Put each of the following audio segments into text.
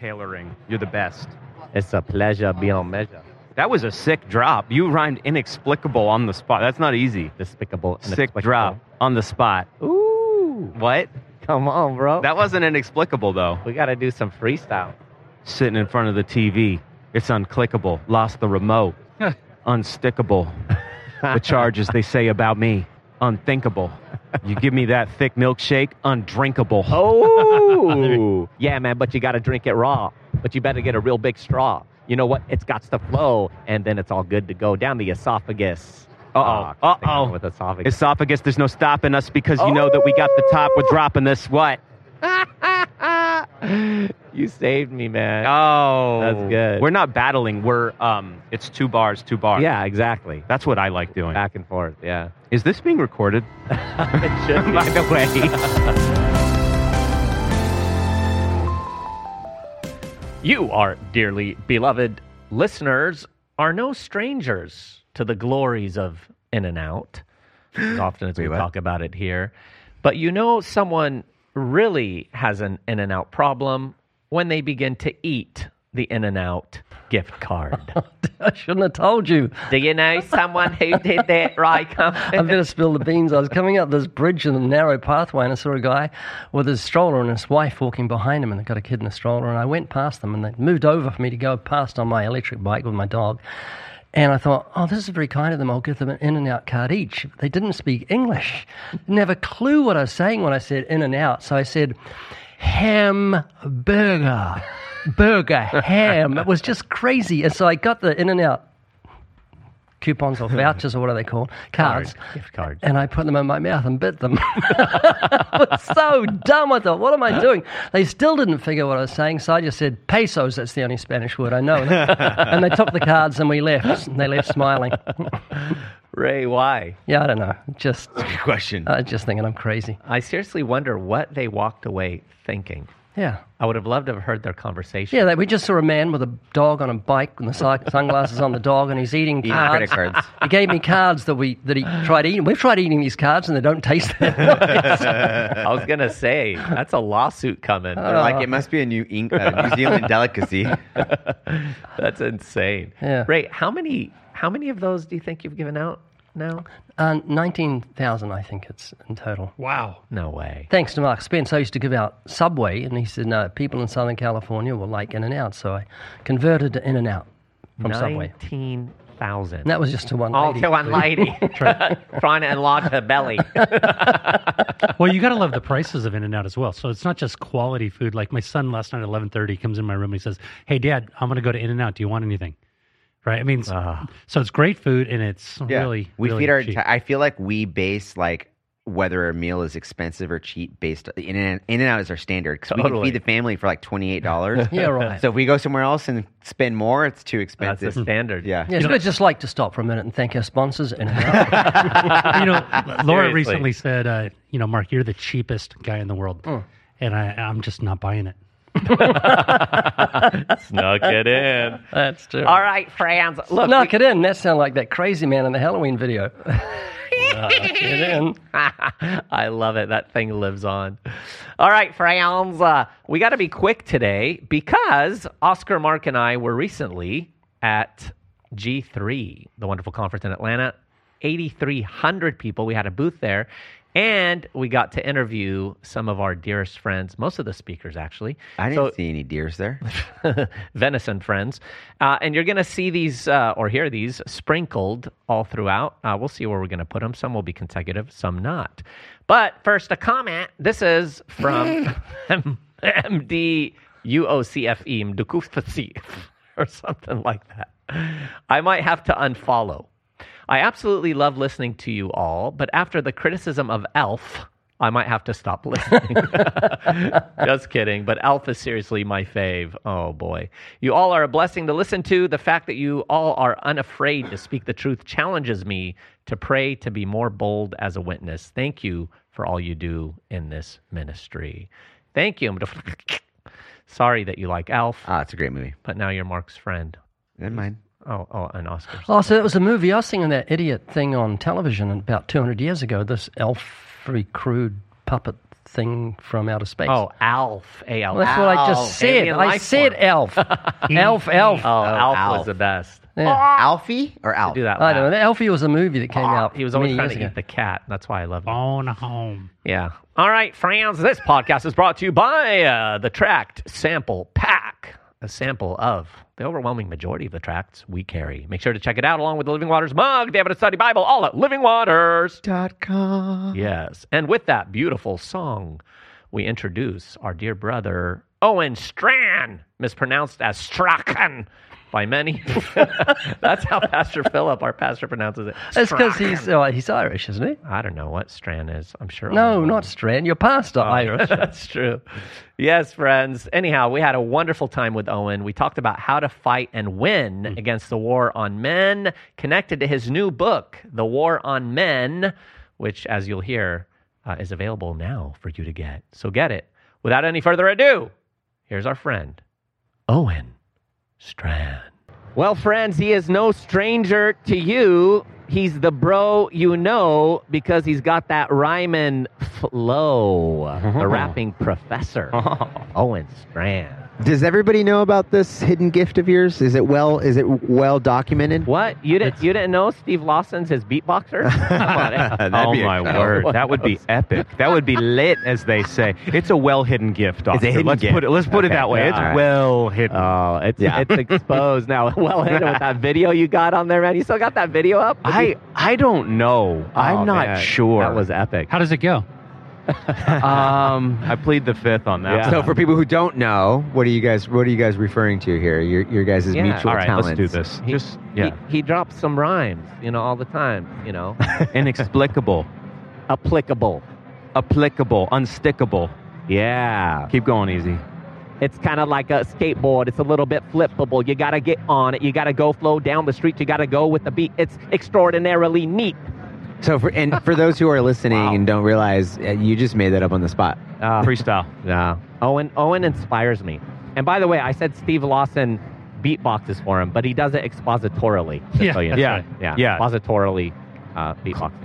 tailoring. You're the best. It's a pleasure beyond measure. That was a sick drop. You rhymed inexplicable on the spot. That's not easy. Despicable. Sick inexplicable. drop on the spot. Ooh. What? Come on, bro. That wasn't inexplicable though. we got to do some freestyle. Sitting in front of the TV. It's unclickable. Lost the remote. Unstickable. the charges they say about me. Unthinkable. You give me that thick milkshake, undrinkable. Oh, yeah, man. But you got to drink it raw. But you better get a real big straw. You know what? It's got to flow, and then it's all good to go down the esophagus. Uh-oh. Ah, Can't think of Uh-oh. With esophagus. Esophagus, there's no stopping us because you know that we got the top. We're dropping this. What? you saved me, man. Oh, That's good. We're not battling. We're um, it's two bars, two bars. Yeah, exactly. that's what I like doing. Back and forth. Yeah. Is this being recorded? By the way, You, are dearly beloved listeners, are no strangers to the glories of In-N-Out, as often as we what? talk about it here. But you know, someone really has an In-N-Out problem when they begin to eat the In-N-Out gift card. I shouldn't have told you. Do you know someone who did that, right? I better spill the beans. I was coming up this bridge in a narrow pathway and I saw a guy with his stroller and his wife walking behind him and they got a kid in a stroller and I went past them and they moved over for me to go past on my electric bike with my dog. And I thought, oh, this is very kind of them. I'll give them an In-N-Out card each. They didn't speak English. Didn't have a clue what I was saying when I said In-N-Out. So I said, hamburger, burger, burger, ham. It was just crazy. And so I got the In-N-Out coupons or vouchers or what are they called? Cards. gift card. And I put them in my mouth and bit them. I was so dumb. I thought, what am I doing? They still didn't figure what I was saying, so I just said pesos. That's the only Spanish word I know. and they took the cards and we left. And they left smiling. Ray, why? Yeah, I don't know. Just, Good question. I was just thinking I'm crazy. I seriously wonder what they walked away thinking. Yeah. I would have loved to have heard their conversation. Yeah, they, we just saw a man with a dog on a bike and the sunglasses on the dog, and he's eating Eating cards. credit cards. He gave me cards that we that he tried eating. We've tried eating these cards and they don't taste that. I was gonna say that's a lawsuit coming. They're like, it must be a New, Eng- uh, New Zealand delicacy. That's insane. Yeah. Ray, how many how many of those do you think you've given out now? uh, Nineteen thousand, I think it's in total. Wow. No way. Thanks to Mark Spence, I used to give out Subway, and he said, no, people in Southern California will like In-N-Out. So I converted to In-N-Out from Subway. Nineteen thousand. That was just to one All lady. to one lady trying to enlarge her belly. Well, you got to love the prices of In-N-Out as well. So it's not just quality food. Like my son last night at eleven thirty comes in my room and he says, "Hey, Dad, I'm going to go to In-N-Out. Do you want anything?" Right? I mean, s- Ah. so it's great food and it's Yeah. really we really feed our. cheap. I feel like we base like whether a meal is expensive or cheap based in and In-N-Out is our standard because we can feed the family for like twenty eight dollars. Yeah, right. So if we go somewhere else and spend more, it's too expensive. That's expensive. the standard. yeah. Yes, we'd just like to stop for a minute and thank our sponsors. And you know, Laura Seriously. recently said, uh, "You know, Mark, you're the cheapest guy in the world," and I, I'm just not buying it. Snuck it in. That's true. All right, friends. Look, Knock it in. That sounded like that crazy man in the Halloween video. Knock it in. I love it. That thing lives on. All right, friends. Uh, we got to be quick today because Oscar, Mark, and I were recently at G3, the wonderful conference in Atlanta. 8,300 people. We had a booth there. And we got to interview some of our dearest friends, most of the speakers actually. I didn't So- see any deers there. venison friends. Uh, and you're going to see these uh, or hear these sprinkled all throughout. Uh, we'll see where we're going to put them. Some will be consecutive, some not. But first, a comment. This is from MD UOCFE, Mdukufasi, or something like that. I might have to unfollow. I absolutely love listening to you all, but after the criticism of Elf, I might have to stop listening. Just kidding. But Elf is seriously my fave. Oh boy. You all are a blessing to listen to. The fact that you all are unafraid to speak the truth challenges me to pray to be more bold as a witness. Thank you for all you do in this ministry. Thank you. Sorry that you like Elf, Ah, it's a great movie. but now you're Mark's friend. Never mind. Oh, oh, and Oscar's. Oh, so that was a movie. I was seeing that idiot thing on television about 200 years ago. This elf, very crude puppet thing from outer space. Oh, Alf. A L. Well, that's what I just said. I said form. Elf. Elf, Elf. Oh, Alf, Alf. was the best. Yeah. Alfie or Alf? Do that. I don't know. Alfie was a movie that came out. He was always many trying to ago. eat the cat. That's why I love him. Phone home. Yeah. All right, friends. This podcast is brought to you by uh, the Tract Sample Pack, a sample of the overwhelming majority of the tracts we carry. Make sure to check it out along with the Living Waters mug, the Evidence Study Bible, all at Living Waters. Dot com. Yes. And with that beautiful song, we introduce our dear brother, Owen Strachan, mispronounced as Strachan by many. That's how Pastor Philip, our pastor, pronounces it. That's because he's uh, he's Irish, isn't he? I don't know what Strand is. I'm sure. No, not Strand. Your pastor Oh, Irish. That's true. Yes, friends. Anyhow, we had a wonderful time with Owen. We talked about how to fight and win Hmm. against the war on men, connected to his new book, The War on Men, which, as you'll hear, uh, is available now for you to get. So get it. Without any further ado, here's our friend, Owen Strachan. Well, friends, he is no stranger to you. He's the bro you know because he's got that rhyming flow. the rapping professor, Owen Strachan. Does everybody know about this hidden gift of yours? Is it well? Is it well documented? What you didn't you didn't know Steve Lawson's his beatboxer? Come on, eh? Oh be a- my word, that would be epic. That would be lit, as they say. It's a well hidden gift. Doctor. hidden let's gift. put it. Let's put it that way. yeah, It's all right. well hidden. Oh, it's Yeah. it's exposed now. Well, hidden with that video you got on there, man. You still got that video up? I I don't know. Oh, I'm not man. sure. That was epic. How does it go? um, I plead the fifth on that. Yeah. So for people who don't know, what are you guys? What are you guys referring to here? Your your guys' Yeah. mutual all right, talents. let's do this. He- Just yeah, He, he drops some rhymes, you know, all the time. You know, inexplicable, applicable. applicable, unstickable. Yeah. Keep going easy. It's kind of like a skateboard. It's a little bit flippable. You got to get on it. You got to go flow down the street. You got to go with the beat. It's extraordinarily neat. So for and for those who are listening Wow. and don't realize, uh, you just made that up on the spot. Uh, Freestyle. yeah. Owen Owen inspires me. And by the way, I said Steve Lawson beatboxes for him, but he does it expositorily. just Yeah, so you know. Yeah, yeah, yeah. expositorily uh.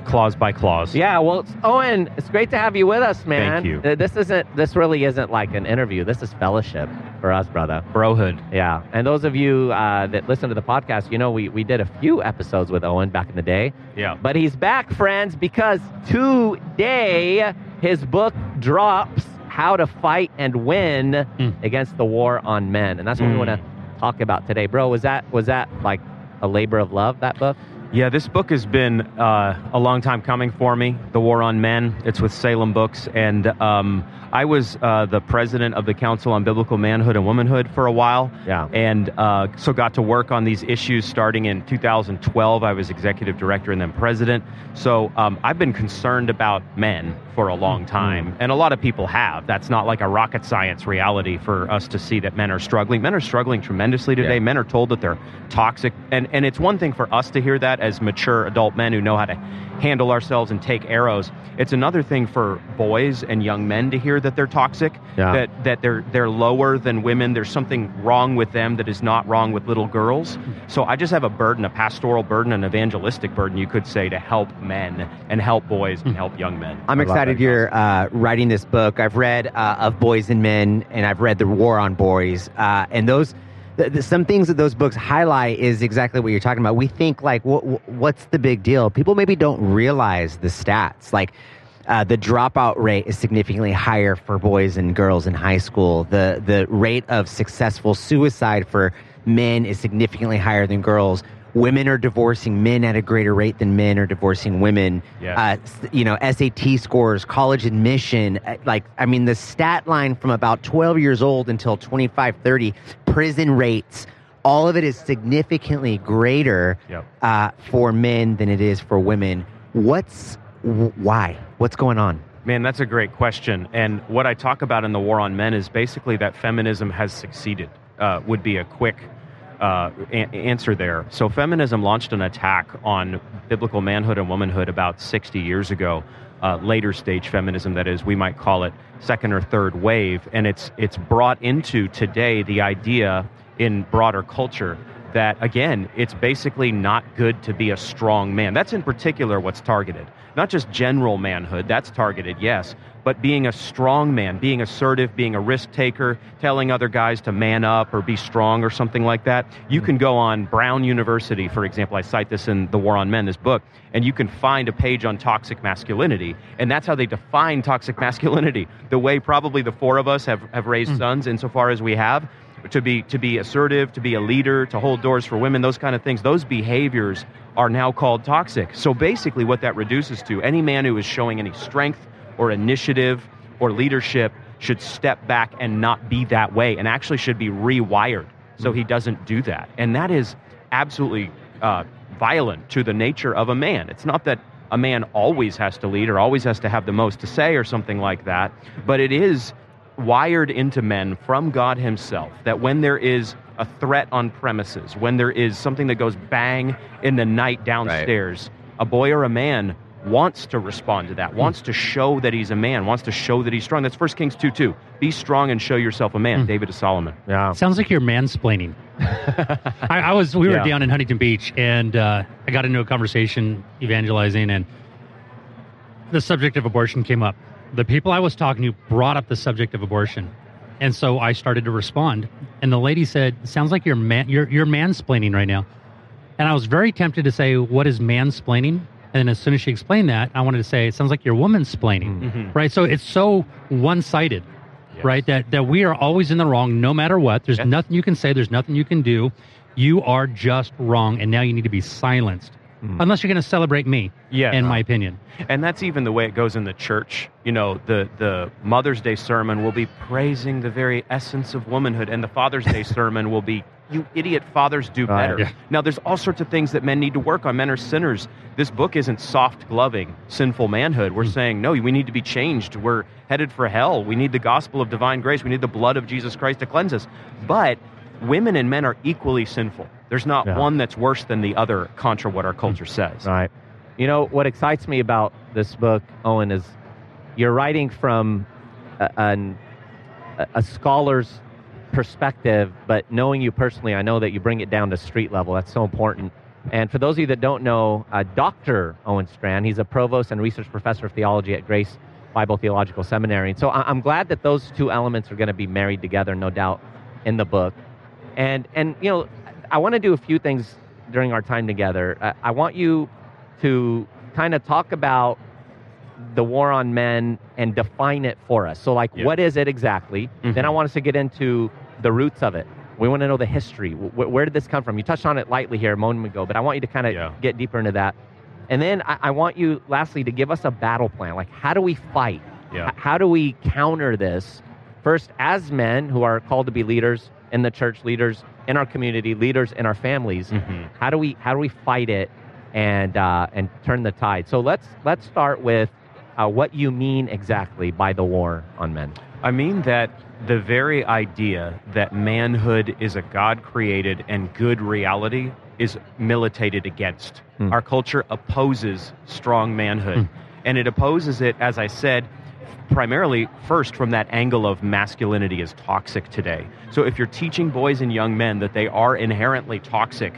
Clause by clause. Yeah, well, it's- Owen, it's great to have you with us, man. Thank you. Uh, This isn't. This really isn't like an interview. This is fellowship for us, brother. Brohood. Yeah, and those of you uh, that listen to the podcast, you know we we did a few episodes with Owen back in the day, Yeah. but he's back, friends, because today his book drops: How to Fight and Win Mm. Against the War on Men, and that's what we Mm. want to talk about today, bro. Was that was that like a labor of love? That book? Yeah, this book has been uh, a long time coming for me. The War on Men. It's with Salem Books, and um, I was uh, the president of the Council on Biblical Manhood and Womanhood for a while. Yeah. and uh, so got to work on these issues starting in 2012. I was executive director and then president. So um, I've been concerned about men for a long time, and a lot of people have. That's not like a rocket science reality for us to see that men are struggling. Men are struggling tremendously today. Yeah. Men are told that they're toxic, and and it's one thing for us to hear that as mature adult men who know how to handle ourselves and take arrows. It's another thing for boys and young men to hear that they're toxic, Yeah. that that they're they're lower than women. There's something wrong with them that is not wrong with little girls. So I just have a burden, a pastoral burden, an evangelistic burden, you could say, to help men and help boys and help young men. I'm I excited you're uh, writing this book. I've read uh, of Boys and Men, and I've read The War on Boys, uh, and those. th- th- Some things that those books highlight is exactly what you're talking about. We think like, wh- wh- what's the big deal? People maybe don't realize the stats. Like, uh, the dropout rate is significantly higher for boys and girls in high school. The the rate of successful suicide for men is significantly higher than girls. Women are divorcing men at a greater rate than men are divorcing women. Yes. Uh, you know, SAT scores, college admission. uh, Like, I mean, the stat line from about 12 years old until 25, 30, prison rates, all of it is significantly greater Yep. uh, for men than it is for women. What's why? What's going on? Man, that's a great question. And what I talk about in the War on Men is basically that feminism has succeeded. Uh, would be a quick uh, a- answer there. So, feminism launched an attack on biblical manhood and womanhood about 60 years ago. Uh, later stage feminism, that is, we might call it second or third wave, and it's it's brought into today the idea in broader culture that again, it's basically not good to be a strong man. That's in particular what's targeted. Not just general manhood, that's targeted, yes, but being a strong man, being assertive, being a risk taker, telling other guys to man up or be strong or something like that. You can go on Brown University, for example. I cite this in The War on Men, this book, and you can find a page on toxic masculinity. And that's how they define toxic masculinity. The way probably the four of us have, have raised hmm. sons insofar as we have to be to be assertive, to be a leader, to hold doors for women, those kind of things. Those behaviors are now called toxic. So basically, what that reduces to any man who is showing any strength or initiative or leadership should step back and not be that way, and actually should be rewired so he doesn't do that. And that is absolutely uh, violent to the nature of a man. It's not that a man always has to lead or always has to have the most to say or something like that, but it is wired into men from God Himself that when there is a threat on premises, when there is something that goes bang in the night downstairs, a boy or a man wants to respond to that, wants to show that he's a man, wants to show that he's strong. That's 1 Kings 2 2. Be strong and show yourself a man, David to Solomon. Yeah. Sounds like you're mansplaining. I, I was. We were Yeah. down in Huntington Beach, and uh, I got into a conversation evangelizing, and the subject of abortion came up. The people I was talking to brought up the subject of abortion, and so I started to respond. And the lady said, "Sounds like you're man. You're you're mansplaining right now." And I was very tempted to say, "What is mansplaining?" And then as soon as she explained that, I wanted to say, "It sounds like you're womansplaining." Mm-hmm. Mm-hmm. Right? So it's so one-sided right? That that we are always in the wrong, no matter what. There's Yes. nothing you can say. There's nothing you can do. You are just wrong, and now you need to be silenced, Mm. unless you're going to celebrate me. Yeah. in my opinion. And that's even the way it goes in the church. You know, the, the Mother's Day sermon will be praising the very essence of womanhood, and the Father's Day sermon will be, you idiot fathers do better. Yeah. Now, there's all sorts of things that men need to work on. Men are sinners. This book isn't soft gloving sinful manhood. We're hmm. saying, no, we need to be changed. We're headed for hell. We need the gospel of divine grace. We need the blood of Jesus Christ to cleanse us. But women and men are equally sinful. There's not one that's worse than the other, contra what our culture says. Right. You know, what excites me about this book, Owen, is you're writing from a, an, a- scholar's perspective, but knowing you personally, I know that you bring it down to street level. That's so important. And for those of you that don't know, uh, Dr. Owen Strachan, he's a provost and research professor of theology at Grace Bible Theological Seminary. And so I- I'm glad that those two elements are going to be married together, no doubt, in the book. And and you know, I want to do a few things during our time together. I, I want you to kind of talk about the war on men and define it for us. So, like, Yeah. what is it exactly? Mhm. Then I want us to get into the roots of it. We want to know the history. Wh- where did this come from? You touched on it lightly here a moment ago, but I want you to kind of Yeah. get deeper into that. And then I, I want you, lastly, to give us a battle plan. Like, how do we fight? Yeah. H- how do we counter this? First, as men who are called to be leaders in the church, leaders in our community, leaders in our families, Mhm. how do we how do we fight it and uh, and turn the tide? So let's let's start with uh, what you mean exactly by the war on men. I mean that the very idea that manhood is a God created and good reality is militated against. Hmm. Our culture opposes strong manhood. And it opposes it, as I said, primarily first from that angle of masculinity is toxic today. So if you're teaching boys and young men that they are inherently toxic,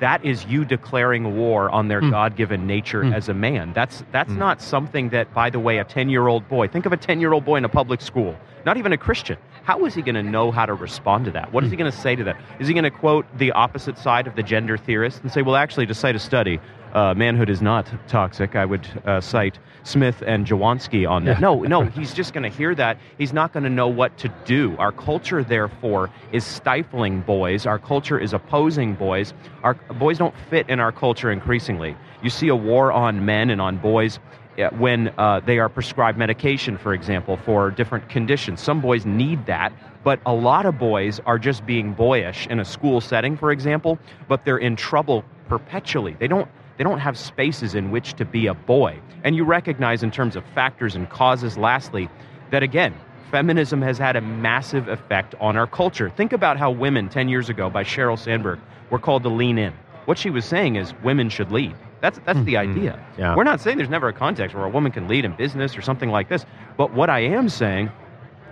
that is you declaring war on their mm. God-given nature mm. as a man. That's that's mm. not something that by the way a 10-year-old boy, think of a 10-year-old boy in a public school, not even a Christian. How is he going to know how to respond to that? What is he going to say to that? Is he going to quote the opposite side of the gender theorist and say, well, actually, to cite a study, uh, manhood is not toxic. I would uh, cite Smith and Jawanski on that. No, no, he's just going to hear that. He's not going to know what to do. Our culture, therefore, is stifling boys. Our culture is opposing boys. Our boys don't fit in our culture increasingly. You see a war on men and on boys uh, when uh, they are prescribed medication, for example, for different conditions. Some boys need that, but a lot of boys are just being boyish in a school setting, for example, but they're in trouble perpetually. They don't they don't have spaces in which to be a boy. And you recognize in terms of factors and causes lastly that again, feminism has had a massive effect on our culture. Think about how women 10 years ago by Sheryl Sandberg were called to lean in. What she was saying is women should lead. That's that's the mm-hmm. idea. Yeah. We're not saying there's never a context where a woman can lead in business or something like this. But what I am saying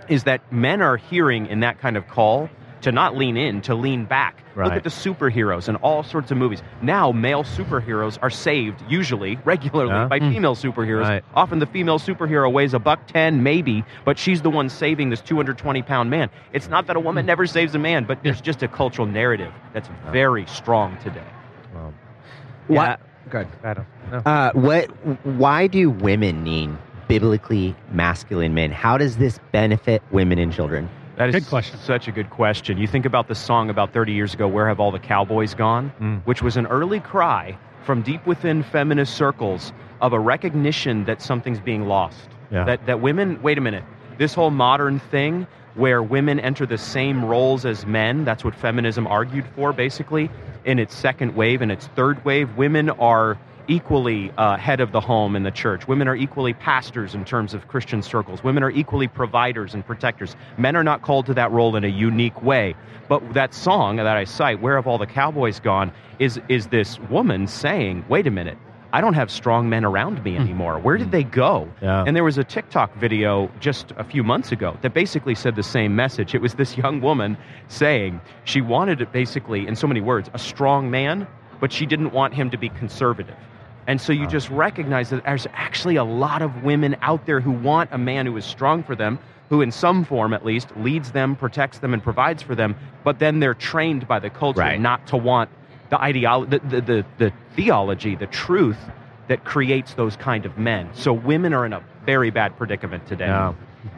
is that men are hearing in that kind of call to not lean in, to lean back. Look at the superheroes and all sorts of movies. Now, male superheroes are saved usually, regularly, Yeah. by female superheroes. Right. Often the female superhero weighs a buck ten, maybe, but she's the one saving this 220 pound man. It's not that a woman never saves a man, but there's just a cultural narrative that's very strong today. Well, Why- yeah, Good. I don't know. Uh, what? Why do women need biblically masculine men? How does this benefit women and children? That is Good question. such a good question. You think about the song about 30 years ago, Where Have All the Cowboys Gone? Mm. Which was an early cry from deep within feminist circles of a recognition that something's being lost. Yeah. That, that women, wait a minute, this whole modern thing where women enter the same roles as men, that's what feminism argued for basically in its second wave and its third wave. Women are equally uh, head of the home in the church. Women are equally pastors in terms of Christian circles. Women are equally providers and protectors. Men are not called to that role in a unique way. But that song that I cite, Where Have All the Cowboys Gone, is, is this woman saying, wait a minute, I don't have strong men around me anymore. Where did they go? Yeah. And there was a TikTok video just a few months ago that basically said the same message. It was this young woman saying she wanted it basically, in so many words, a strong man, but she didn't want him to be conservative. And so you oh, just recognize that there's actually a lot of women out there who want a man who is strong for them, who in some form at least leads them, protects them, and provides for them, but then they're trained by the culture Right. not to want the ideology, the, the, the, the theology, the truth that creates those kind of men. So women are in a very bad predicament today. Yeah.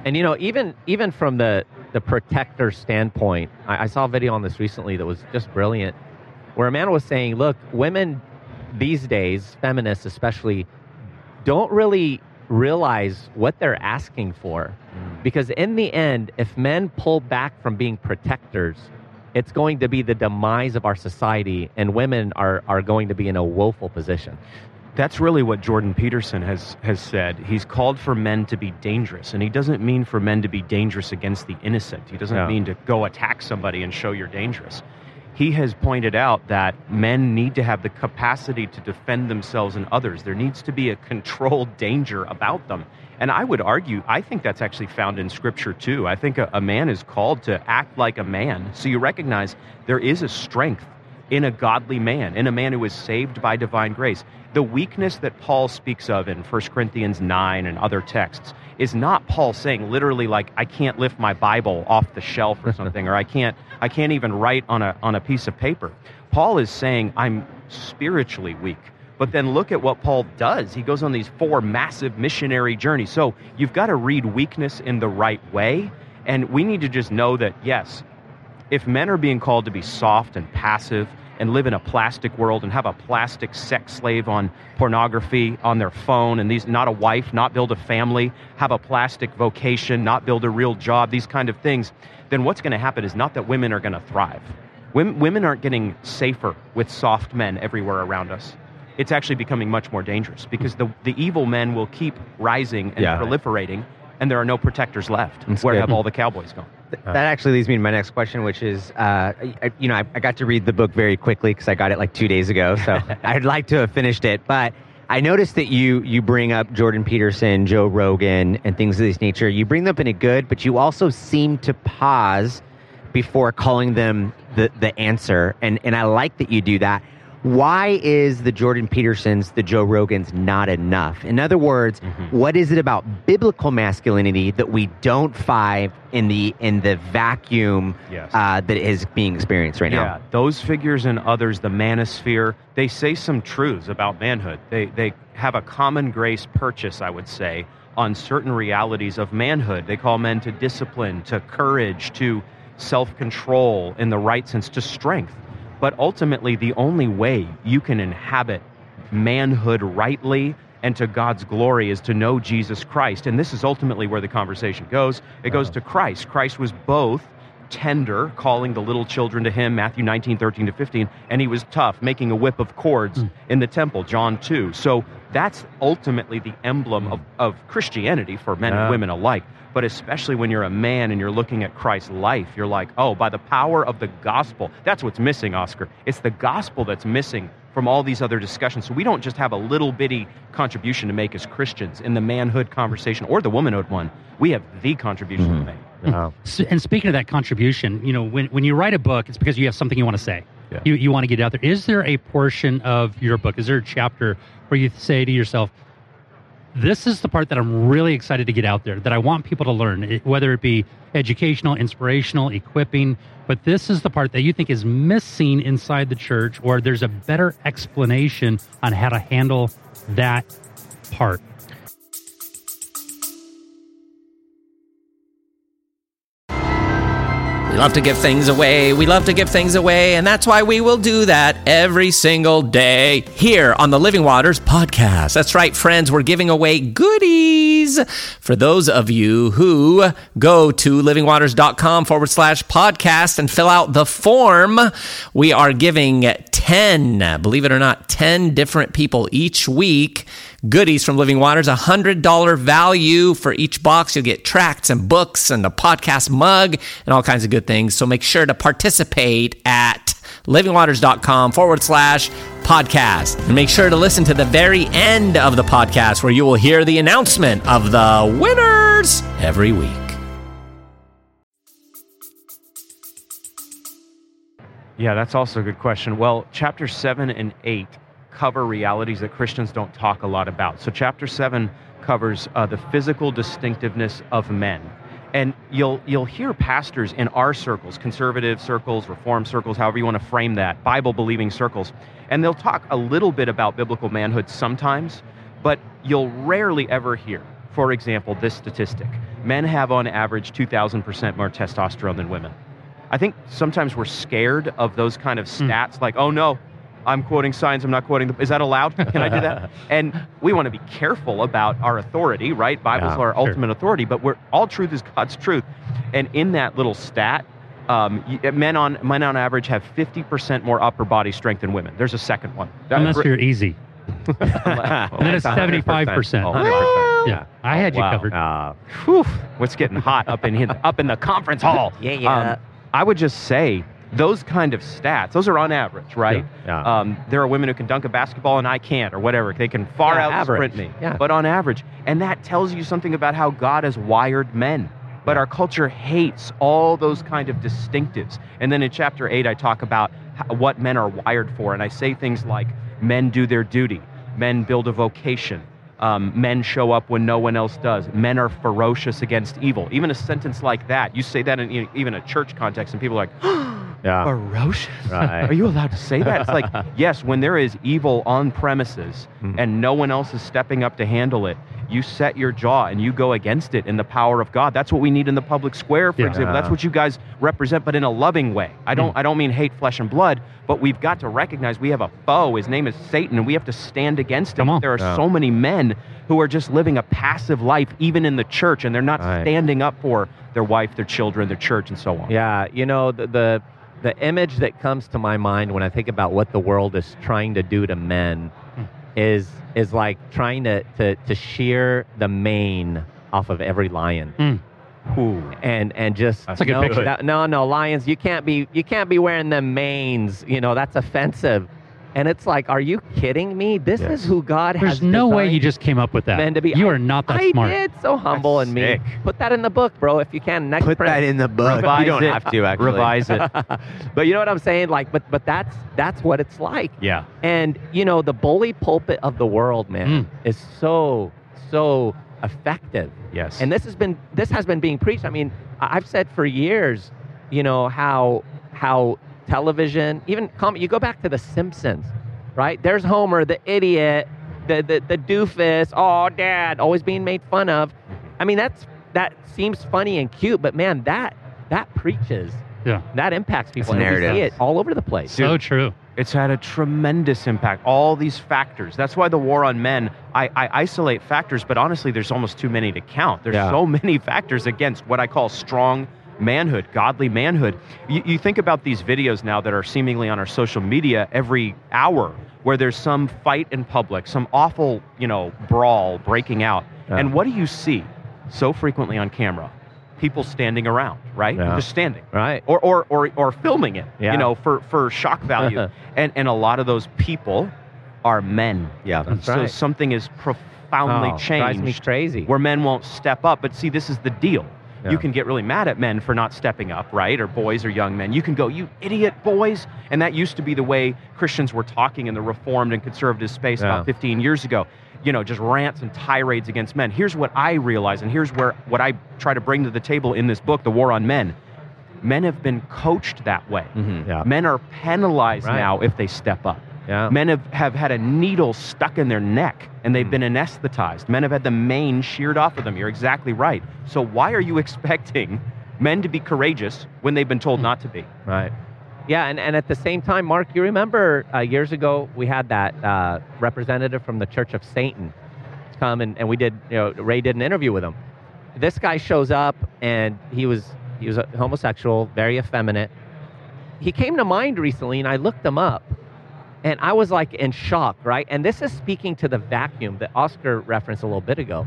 And you know, even even from the the protector standpoint, I, I saw a video on this recently that was just brilliant, where a man was saying, "Look, women these days, feminists especially, don't really realize what they're asking for, mm. because in the end, if men pull back from being protectors." It's going to be the demise of our society, and women are, are going to be in a woeful position. That's really what Jordan Peterson has, has said. He's called for men to be dangerous, and he doesn't mean for men to be dangerous against the innocent. He doesn't Yeah. mean to go attack somebody and show you're dangerous. He has pointed out that men need to have the capacity to defend themselves and others. There needs to be a controlled danger about them. And I would argue, I think that's actually found in Scripture too. I think a, a man is called to act like a man. So you recognize there is a strength in a godly man, in a man who is saved by divine grace. The weakness that Paul speaks of in 1 Corinthians 9 and other texts is not Paul saying literally like I can't lift my Bible off the shelf or something or I can't I can't even write on a on a piece of paper. Paul is saying I'm spiritually weak. But then look at what Paul does. He goes on these four massive missionary journeys. So you've got to read weakness in the right way and we need to just know that yes, if men are being called to be soft and passive and live in a plastic world and have a plastic sex slave on pornography on their phone. And these not a wife not build a family have a plastic vocation not build a real job these kind of things. Then what's going to happen is not that women are going to thrive. Women, women aren't getting safer with soft men everywhere around us. It's actually becoming much more dangerous because the, the evil men will keep rising and Yeah. proliferating and there are no protectors left That's where good. have all the cowboys gone Th- that actually leads me to my next question, which is, uh, I, you know, I, I got to read the book very quickly because I got it like two days ago, so I'd like to have finished it. But I noticed that you you bring up Jordan Peterson, Joe Rogan, and things of this nature. You bring them up in a good, but you also seem to pause before calling them the the answer, and and I like that you do that. Why is the Jordan Petersons, the Joe Rogans, not enough? In other words, what is it about biblical masculinity that we don't find in the in the vacuum Yes. uh, that is being experienced right Yeah, now? those figures and others, the manosphere, they say some truths about manhood. They, they have a common grace purchase, I would say, on certain realities of manhood. They call men to discipline, to courage, to self control in the right sense, to strength. But ultimately, the only way you can inhabit manhood rightly and to God's glory is to know Jesus Christ. And this is ultimately where the conversation goes. It goes uh-huh. to Christ. Christ was both tender, calling the little children to him, Matthew 19, 13 to 15, and he was tough, making a whip of cords hmm. in the temple, John 2. So that's ultimately the emblem of, hmm. of Christianity for men Yeah. and women alike. But especially when you're a man and you're looking at Christ's life, you're like, oh, by the power of the gospel. That's what's missing, Oscar. It's the gospel that's missing from all these other discussions. So we don't just have a little bitty contribution to make as Christians in the manhood conversation or the womanhood one. We have the contribution to hmm. make. Mm. Um, yeah. And speaking of that contribution, you know, when, when you write a book, it's because you have something you want to say. Yeah. You, you want to get out there. Is there a portion of your book, is there a chapter where you say to yourself, this is the part that I'm really excited to get out there, that I want people to learn, whether it be educational, inspirational, equipping, but this is the part that you think is missing inside the church, or there's a better explanation on how to handle that part? We love to give things away. We love to give things away. And that's why we will do that every single day here on the Living Waters podcast. That's right, friends. We're giving away goodies for those of you who go to livingwaters.com forward slash podcast and fill out the form. We are giving 10, believe it or not, 10 different people each week goodies from Living Waters, a $100 value for each box. You'll get tracts and books and a podcast mug and all kinds of good things. So make sure to participate at livingwaters.com forward slash podcast. And make sure to listen to the very end of the podcast where you will hear the announcement of the winners every week. Yeah, that's also a good question. Well, chapter 7 and 8 cover realities that Christians don't talk a lot about. So, chapter 7 covers uh, the physical distinctiveness of men. And you'll, you'll hear pastors in our circles, conservative circles, reform circles, however you want to frame that, Bible believing circles, and they'll talk a little bit about biblical manhood sometimes, but you'll rarely ever hear, for example, this statistic men have on average 2,000% more testosterone than women. I think sometimes we're scared of those kind of stats, like, oh no, I'm quoting science, I'm not quoting the. Is that allowed? Can I do that? and we want to be careful about our authority, right? Bible's Yeah, our sure. ultimate authority, but we're all truth is God's truth. And in that little stat, um, men on men on average have 50% more upper body strength than women. There's a second one. Unless you're easy. and then it's 75%. Oh, Yeah, I had you wow. covered. Uh, Whew, what's getting hot up in here, up in the conference hall? Yeah, yeah. Um, I would just say those kind of stats, those are on average, right? Yeah, yeah. Um, there are women who can dunk a basketball and I can't, or whatever. They can far Yeah, out average. sprint me. Yeah. But on average, and that tells you something about how God has wired men. But our culture hates all those kind of distinctives. And then in chapter eight, I talk about what men are wired for, and I say things like men do their duty, men build a vocation, um, men show up when no one else does. Men are ferocious against evil. Even a sentence like that, you say that in even a church context, and people are like, yeah. ferocious? Right. Are you allowed to say that? It's like, yes, when there is evil on premises Mhm. and no one else is stepping up to handle it, you set your jaw and you go against it in the power of God. That's what we need in the public square, for Yeah. example. That's what you guys represent, but in a loving way. I don't I don't mean hate flesh and blood, but we've got to recognize we have a foe. His name is Satan, and we have to stand against him. There are Yeah. so many men who are just living a passive life, even in the church, and they're not Right. standing up for their wife, their children, their church, and so on. Yeah, you know the, the the image that comes to my mind when I think about what the world is trying to do to men Hmm. is is like trying to to, to shear the mane off of every lion Ooh. and and just That's a good no, picture. no, no no lions you can't be you can't be wearing them manes you know that's offensive and it's like are you kidding me this Yes. is who God There's has There's no way designed you just came up with that. men to be you are not that I smart. did so humble That's and me sick. put that in the book bro if you can next Put print. that in the book. Revise you don't it. have to actually. Revise it. but you know what I'm saying? Like, but but that's that's what it's like. Yeah. And you know, the bully pulpit of the world, man, Mm. is so so effective. Yes. And this has been this has been being preached. I mean, I've said for years, you know how how television, even com- you go back to The Simpsons, right? There's Homer, the idiot, the the, the doofus. Oh, Dad, always being made fun of. I mean, that's that seems funny and cute, but man, that that preaches. Yeah. That impacts people. It's and we see it all over the place. So true. It's had a tremendous impact. All these factors. That's why the war on men, I, I isolate factors, but honestly, there's almost too many to count. There's Yeah. so many factors against what I call strong manhood, godly manhood. You, you think about these videos now that are seemingly on our social media every hour where there's some fight in public, some awful, you know, brawl breaking out. Yeah. And what do you see so frequently on camera? People standing around, right? Yeah. Just standing Right. or or or, or filming it, Yeah. you know, for for shock value. and and a lot of those people are men. Yeah. That's so right. something is profoundly Oh, Drives me changed crazy. where men won't step up. But see, this is the deal. Yeah. You can get really mad at men for not stepping up, right? Or boys or young men. You can go, you idiot boys. And that used to be the way Christians were talking in the reformed and conservative space Yeah. about 15 years ago. You know, just rants and tirades against men. Here's what I realize, and here's where what I try to bring to the table in this book, The War on Men. Men have been coached that way. Mm-hmm. Yeah. Men are penalized Right. now if they step up. Yeah. Men have, have had a needle stuck in their neck and they've Mm. been anesthetized. Men have had the mane sheared off of them. You're exactly right. So why are you expecting men to be courageous when they've been told not to be? Right. Yeah, and, and at the same time, Mark, you remember uh, years ago we had that uh, representative from the Church of Satan come and, and we did, you know, Ray did an interview with him. This guy shows up and he was he was a homosexual, very effeminate. He came to mind recently and I looked him up and I was like in shock, right? And this is speaking to the vacuum that Oscar referenced a little bit ago.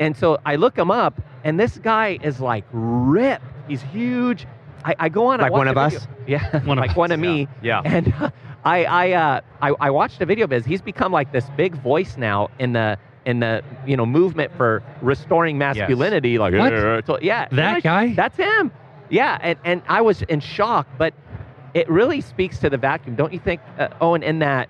And so I look him up, and this guy is like ripped. He's huge. I, I go on. Like one of the us? Yeah, One of like us, one of me. Yeah. And I I, uh, I I watched the video because he's become like this big voice now in the in the you know movement for restoring masculinity. Like What? "Uh," yeah, That guy? That's him. Yeah, and and I was in shock, but it really speaks to the vacuum, don't you think, uh, Owen? In that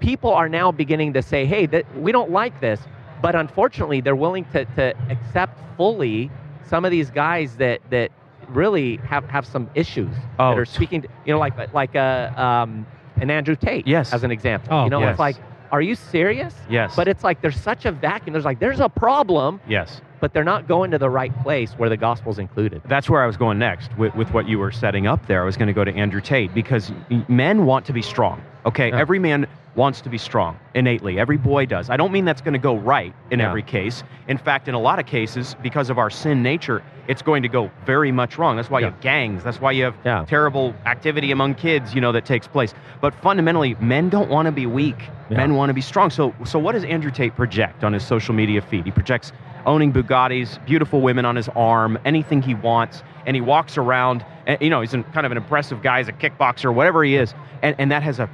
people are now beginning to say, hey, that we don't like this, but unfortunately, they're willing to, to accept fully some of these guys that that really have, have some issues Oh, that are speaking to, you know, like like uh, um, an Andrew Tate, Yes. as an example. Oh, you know, yes. it's like, are you serious? Yes. But it's like there's such a vacuum. There's like there's a problem, yes. but they're not going to the right place where the gospel's included. That's where I was going next with, with what you were setting up there. I was going to go to Andrew Tate because men want to be strong. Okay, Yeah. every man wants to be strong innately. Every boy does. I don't mean that's going to go right in Yeah. every case. In fact, in a lot of cases, because of our sin nature, it's going to go very much wrong. That's why you have gangs. That's why you have Yeah. terrible activity among kids. You know that takes place. But fundamentally, men don't want to be weak. Yeah. Men want to be strong. So, so what does Andrew Tate project on his social media feed? He projects owning Bugattis, beautiful women on his arm, anything he wants, and he walks around. And, you know, he's an, kind of an impressive guy. He's a kickboxer, whatever he is, and, and that has a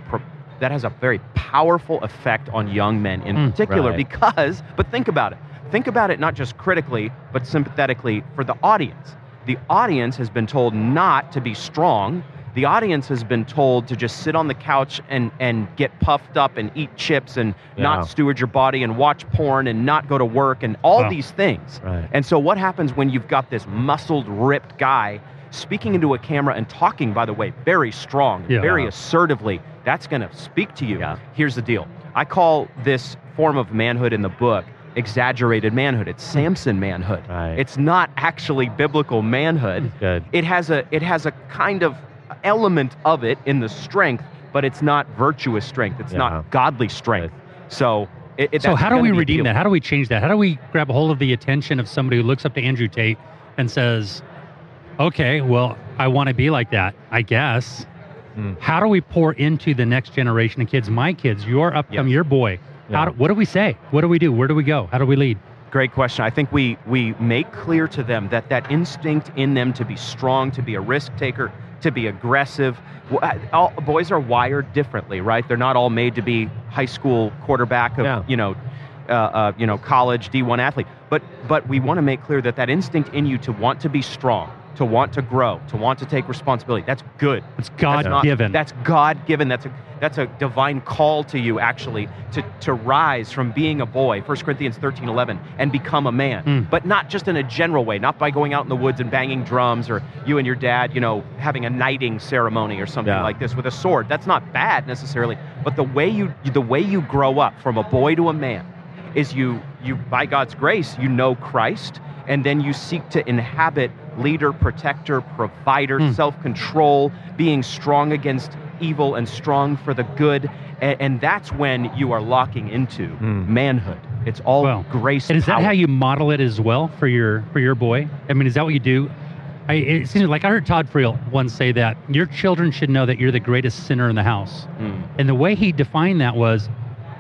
that has a very powerful effect on young men in Mm, particular. right. Because, but think about it. Think about it not just critically, but sympathetically for the audience. The audience has been told not to be strong. The audience has been told to just sit on the couch and, and get puffed up and eat chips and Yeah. not steward your body and watch porn and not go to work and all Wow. these things. Right. And so, what happens when you've got this muscled, ripped guy speaking into a camera and talking, by the way, very strong, Yeah. very assertively? That's going to speak to you. Yeah. Here's the deal I call this form of manhood in the book exaggerated manhood. It's hmm. Samson manhood. Right. It's not actually biblical manhood. It has a it has a kind of element of it in the strength, but it's not virtuous strength. It's Yeah. not godly strength. So it, it- So how do we redeem deal. that? How do we change that? How do we grab a hold of the attention of somebody who looks up to Andrew Tate and says, "Okay, well, I want to be like that, I guess." Mm. How do we pour into the next generation of kids, my kids, your upcoming, Yes. your boy? How Yeah. do, what do we say? What do we do? Where do we go? How do we lead? Great question. I think we we make clear to them that that instinct in them to be strong, to be a risk taker, to be aggressive. uh, All, boys are wired differently, right? They're not all made to be high school quarterback of Yeah. you know, uh, uh, you know, college D1 athlete. But but we want to make clear that that instinct in you to want to be strong, to want to grow, to want to take responsibility. That's good. It's That's God not- given. That's God given. That's a that's a divine call to you actually to to rise from being a boy, 1 Corinthians 13, 11, and become a man. Mm. But not just in a general way, not by going out in the woods and banging drums or you and your dad, you know, having a knighting ceremony or something Yeah. like this with a sword. That's not bad necessarily. But the way you the way you grow up from a boy to a man is you you by God's grace, you know Christ and then you seek to inhabit leader, protector, provider, Hmm. self-control, being strong against evil and strong for the good. And, and that's when you are locking into Hmm. manhood. It's all Well, grace. And is that how you model it as well for your for your boy? I mean, is that what you do? I, it seems like I heard Todd Friel once say that your children should know that you're the greatest sinner in the house. Mm. And the way he defined that was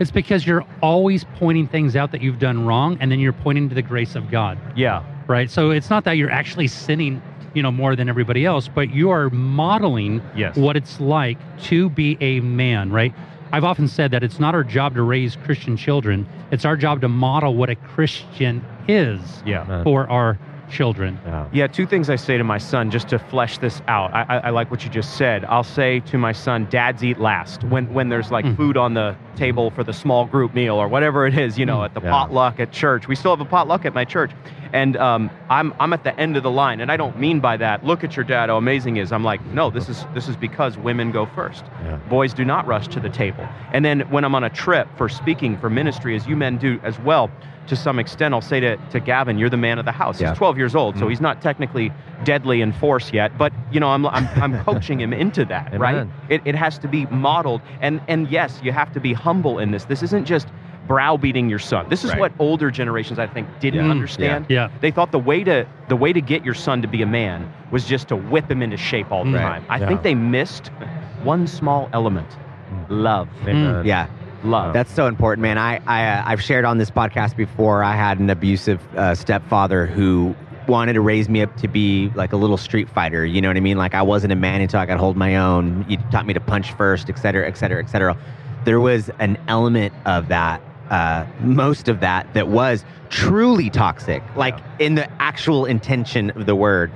it's because you're always pointing things out that you've done wrong and then you're pointing to the grace of God, Yeah. right? So it's not that you're actually sinning, you know, more than everybody else, but you are modeling Yes. what it's like to be a man, right? I've often said that it's not our job to raise Christian children. It's our job to model what a Christian is Yeah. for our children. Yeah, two things I say to my son just to flesh this out. I, I, I like what you just said. I'll say to my son, "Dads eat last." When when there's like Mm. food on the table for the small group meal or whatever it is, you know, Mm. at the Yeah. potluck at church. We still have a potluck at my church, and um, I'm I'm at the end of the line, and I don't mean by that. Look at your dad, how amazing he is. I'm like, no, this is this is because women go first. Yeah. Boys do not rush to the table. And then when I'm on a trip for speaking for ministry, as you men do as well, to some extent, I'll say to, to Gavin, you're the man of the house. Yeah. He's 12 years old, so mm-hmm. he's not technically deadly in force yet, but you know, I'm, I'm, I'm coaching him into that, right? It, it has to be modeled. And, and yes, you have to be humble in this. This isn't just browbeating your son. This is Right. what older generations, I think, didn't Yeah. understand. Yeah. They thought the way to the way to get your son to be a man was just to whip him into shape all the Right. time. I Yeah. think they missed one small element: mm. love. Amen. Yeah. Love. That's so important, man. I, I uh, I've shared on this podcast before. I had an abusive uh, stepfather who wanted to raise me up to be like a little street fighter. You know what I mean? Like I wasn't a man until I could hold my own. He taught me to punch first, et cetera, et cetera, et cetera. There was an element of that, uh, most of that, that was truly toxic, like in the actual intention of the word.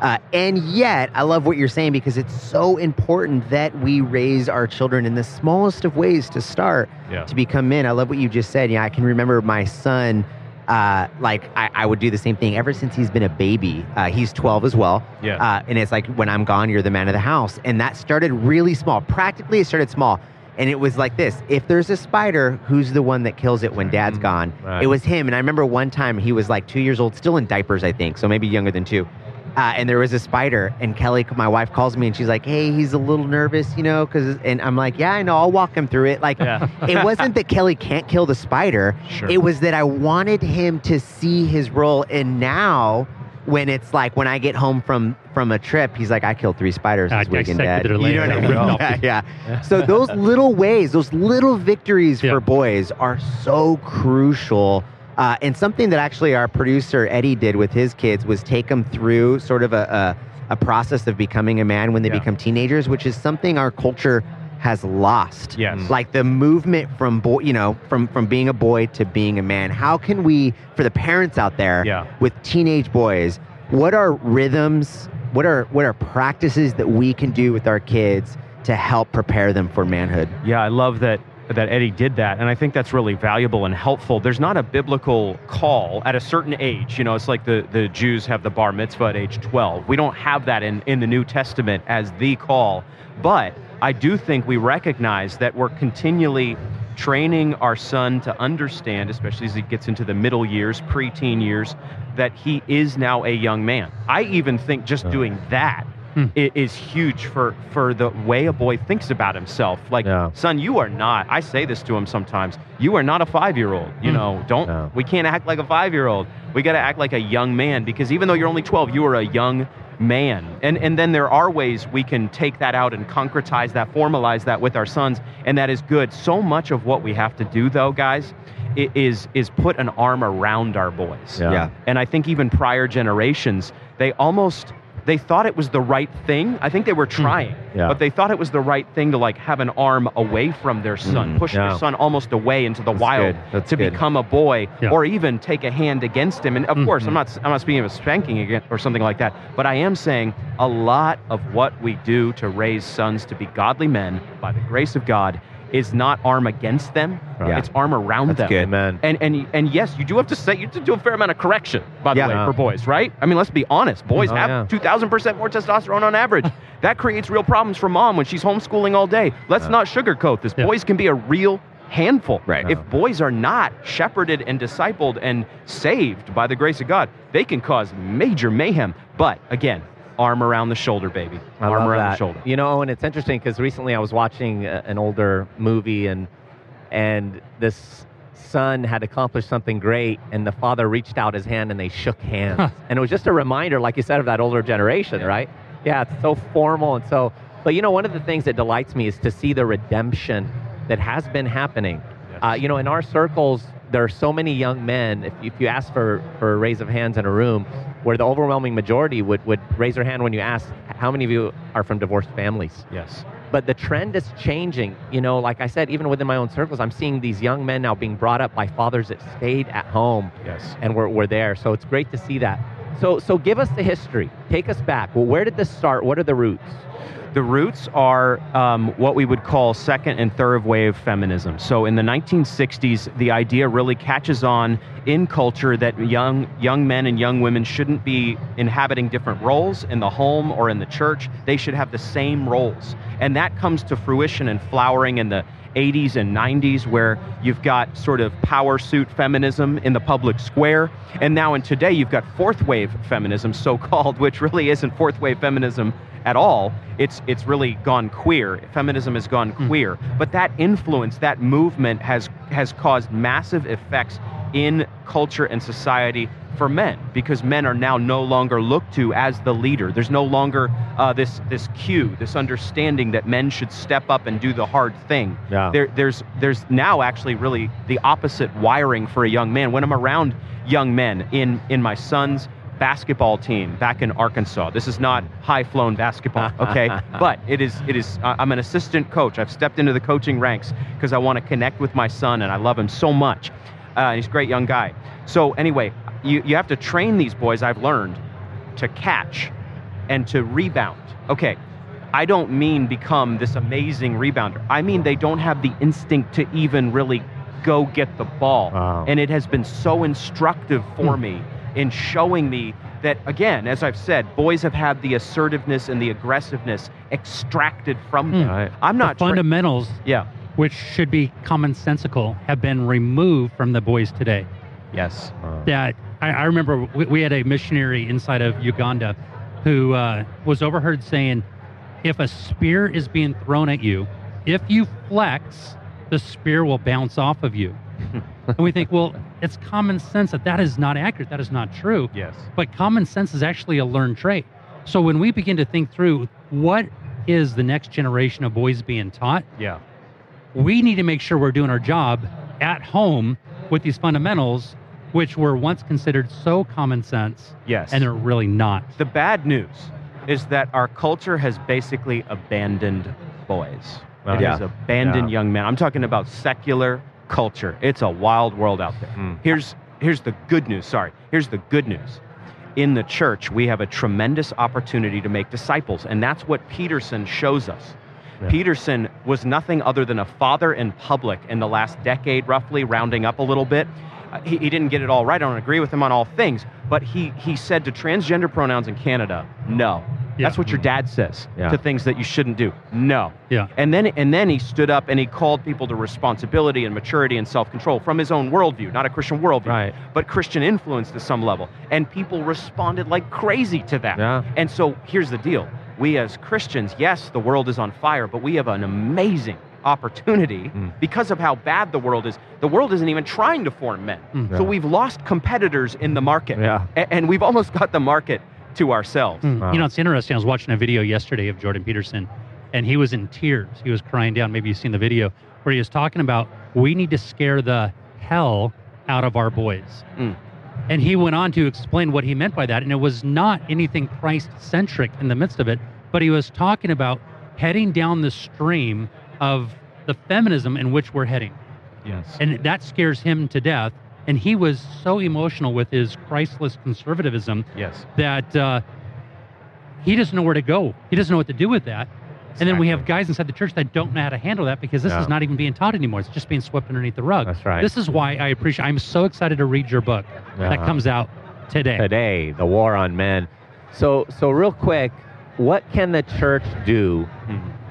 Uh, and yet, I love what you're saying because it's so important that we raise our children in the smallest of ways to start Yeah. to become men. I love what you just said. Yeah, I can remember my son. Uh, like I, I would do the same thing ever since he's been a baby. Uh, he's 12 as well. Yeah. Uh, and it's like when I'm gone, you're the man of the house. And that started really small. Practically, it started small. And it was like this: if there's a spider, who's the one that kills it when Dad's gone? Right. It was him. And I remember one time he was like two years old, still in diapers, I think, so maybe younger than two. Uh, and there was a spider, and Kelly, my wife, calls me and she's like, "Hey, he's a little nervous, you know?" Because, and I'm like, "Yeah, I know. I'll walk him through it." Like, Yeah. it wasn't that Kelly can't kill the spider. Sure. It was that I wanted him to see his role. And now, when it's like when I get home from from a trip, he's like, "I killed three spiders I this weekend, Dad." You know what I mean? off Yeah, yeah. So those little ways, those little victories Yeah. for boys are so crucial. Uh, and something that actually our producer Eddie did with his kids was take them through sort of a, a, a process of becoming a man when they Yeah. become teenagers, which is something our culture has lost. Yes. Like the movement from boy, you know, from from being a boy to being a man. How can we, for the parents out there, Yeah. with teenage boys, what are rhythms? What are what are practices that we can do with our kids to help prepare them for manhood? Yeah, I love that that Eddie did that, and I think that's really valuable and helpful. There's not a biblical call at a certain age. You know, it's like the the Jews have the bar mitzvah at age 12. We don't have that in in the New Testament as the call, but I do think we recognize that we're continually training our son to understand, especially as he gets into the middle years, preteen years, that he is now a young man. I even think just oh, doing that Hmm. is huge for for the way a boy thinks about himself. Like, Yeah. son, you are not. I say this to him sometimes. You are not a five year old. You Hmm. know, don't. No. We can't act like a five year old. We got to act like a young man because even though you're only 12, you are a young man. And and then there are ways we can take that out and concretize that, formalize that with our sons, and that is good. So much of what we have to do, though, guys, is is put an arm around our boys. Yeah. Yeah. And I think even prior generations, they almost they thought it was the right thing. I think they were trying, Yeah. but they thought it was the right thing to like have an arm away from their son, Mhm. push Yeah. their son almost away into the wild. That's to good. become a boy, Yeah. or even take a hand against him. And of course, I'm Mhm. not I'm not speaking of spanking again or something like that, but I am saying a lot of what we do to raise sons to be godly men by the grace of God is not arm against them; Right. it's arm around That's them. good. Amen. And and and yes, you do have to say you have to do a fair amount of correction, by the Yeah. way, Yeah. for boys, right? I mean, let's be honest. Boys Oh, have two thousand percent more testosterone on average. that creates real problems for mom when she's homeschooling all day. Let's Yeah. not sugarcoat this. Yeah. Boys can be a real handful. Right. If uh-huh. boys are not shepherded and discipled and saved by the grace of God, they can cause major mayhem. But again, arm around the shoulder, baby. I arm love around that. the shoulder. You know, and it's interesting because recently I was watching a, an older movie and and this son had accomplished something great and the father reached out his hand and they shook hands. Huh. And it was just a reminder, like you said, of that older generation, right? Yeah, it's so formal and so but you know, one of the things that delights me is to see the redemption that has been happening. Uh, you know, in our circles, there are so many young men. If, if you ask for, for a raise of hands in a room, where the overwhelming majority would, would raise their hand when you ask, how many of you are from divorced families? Yes. but the trend is changing. You know, like I said, even within my own circles, I'm seeing these young men now being brought up by fathers that stayed at home Yes. and were, were there. So it's great to see that. So, so give us the history. Take us back. Well, where did this start? What are the roots? The roots are um, what we would call second and third wave feminism. So in the 1960s, the idea really catches on in culture that young young men and young women shouldn't be inhabiting different roles in the home or in the church. They should have the same roles, and that comes to fruition and flowering in the 80s and 90s, where you've got sort of power suit feminism in the public square. And now in today, you've got fourth wave feminism, so called, which really isn't fourth wave feminism at all. It's, it's really gone queer. Feminism has gone queer. But that influence, that movement has, has caused massive effects in culture and society for men because men are now no longer looked to as the leader. There's no longer uh, this this cue, this understanding that men should step up and do the hard thing. Yeah. There, there's there's now actually really the opposite wiring for a young man. When I'm around young men in in my son's basketball team back in Arkansas. This is not high flown basketball, okay? but it is it is I- I'm an assistant coach. I've stepped into the coaching ranks because I want to connect with my son and I love him so much. Uh, and he's a great young guy. So anyway, you, you have to train these boys, I've learned, to catch and to rebound. Okay, I don't mean become this amazing rebounder. I mean they don't have the instinct to even really go get the ball. Wow. And it has been so instructive for me in showing me that, again, as I've said, boys have had the assertiveness and the aggressiveness extracted from them. Right. I'm the not. tra- fundamentals, yeah. which should be commonsensical, have been removed from the boys today. Yes. that I, I remember we, we had a missionary inside of Uganda who uh, was overheard saying, if a spear is being thrown at you, if you flex, the spear will bounce off of you. and we think, well, it's common sense that that is not accurate. That is not true. Yes. But common sense is actually a learned trait. So when we begin to think through what is the next generation of boys being taught, Yeah. we need to make sure we're doing our job at home with these fundamentals, which were once considered so common sense, Yes. and they're really not. The bad news is that our culture has basically abandoned boys. It Yeah. has abandoned young men. I'm talking about secular culture. It's a wild world out there. Mm. Here's here's the good news. Sorry. Here's the good news. In the church, we have a tremendous opportunity to make disciples, and that's what Peterson shows us. Yeah. Peterson was nothing other than a father in public in the last decade, roughly, rounding up a little bit. Uh, he, he didn't get it all right. I don't agree with him on all things, but he, he said to transgender pronouns in Canada, no. Yeah. That's what your dad says Yeah. to things that you shouldn't do. No. Yeah. And then and then he stood up and he called people to responsibility and maturity and self-control from his own worldview, not a Christian worldview, Right. but Christian influence to some level. And people responded like crazy to that. Yeah. And so here's the deal. We as Christians, yes, the world is on fire, but we have an amazing opportunity Mm. because of how bad the world is. The world isn't even trying to form men. Mm. So we've lost competitors in the market. Yeah. And we've almost got the market to ourselves. Mm. Wow. You know, it's interesting. I was watching a video yesterday of Jordan Peterson, and he was in tears. He was crying down. Maybe you've seen the video where he was talking about we need to scare the hell out of our boys. Mm. And he went on to explain what he meant by that. And it was not anything Christ centric in the midst of it, but he was talking about heading down the stream of the feminism in which we're heading. Yes. And that scares him to death. And he was so emotional with his Christless conservatism Yes. that uh, he doesn't know where to go. He doesn't know what to do with that. And then we have guys inside the church that don't know how to handle that because this is not even being taught anymore. It's just being swept underneath the rug. That's right. This is why I appreciate. I'm so excited to read your book that comes out today. today, the war on men. So, so real quick, what can the church do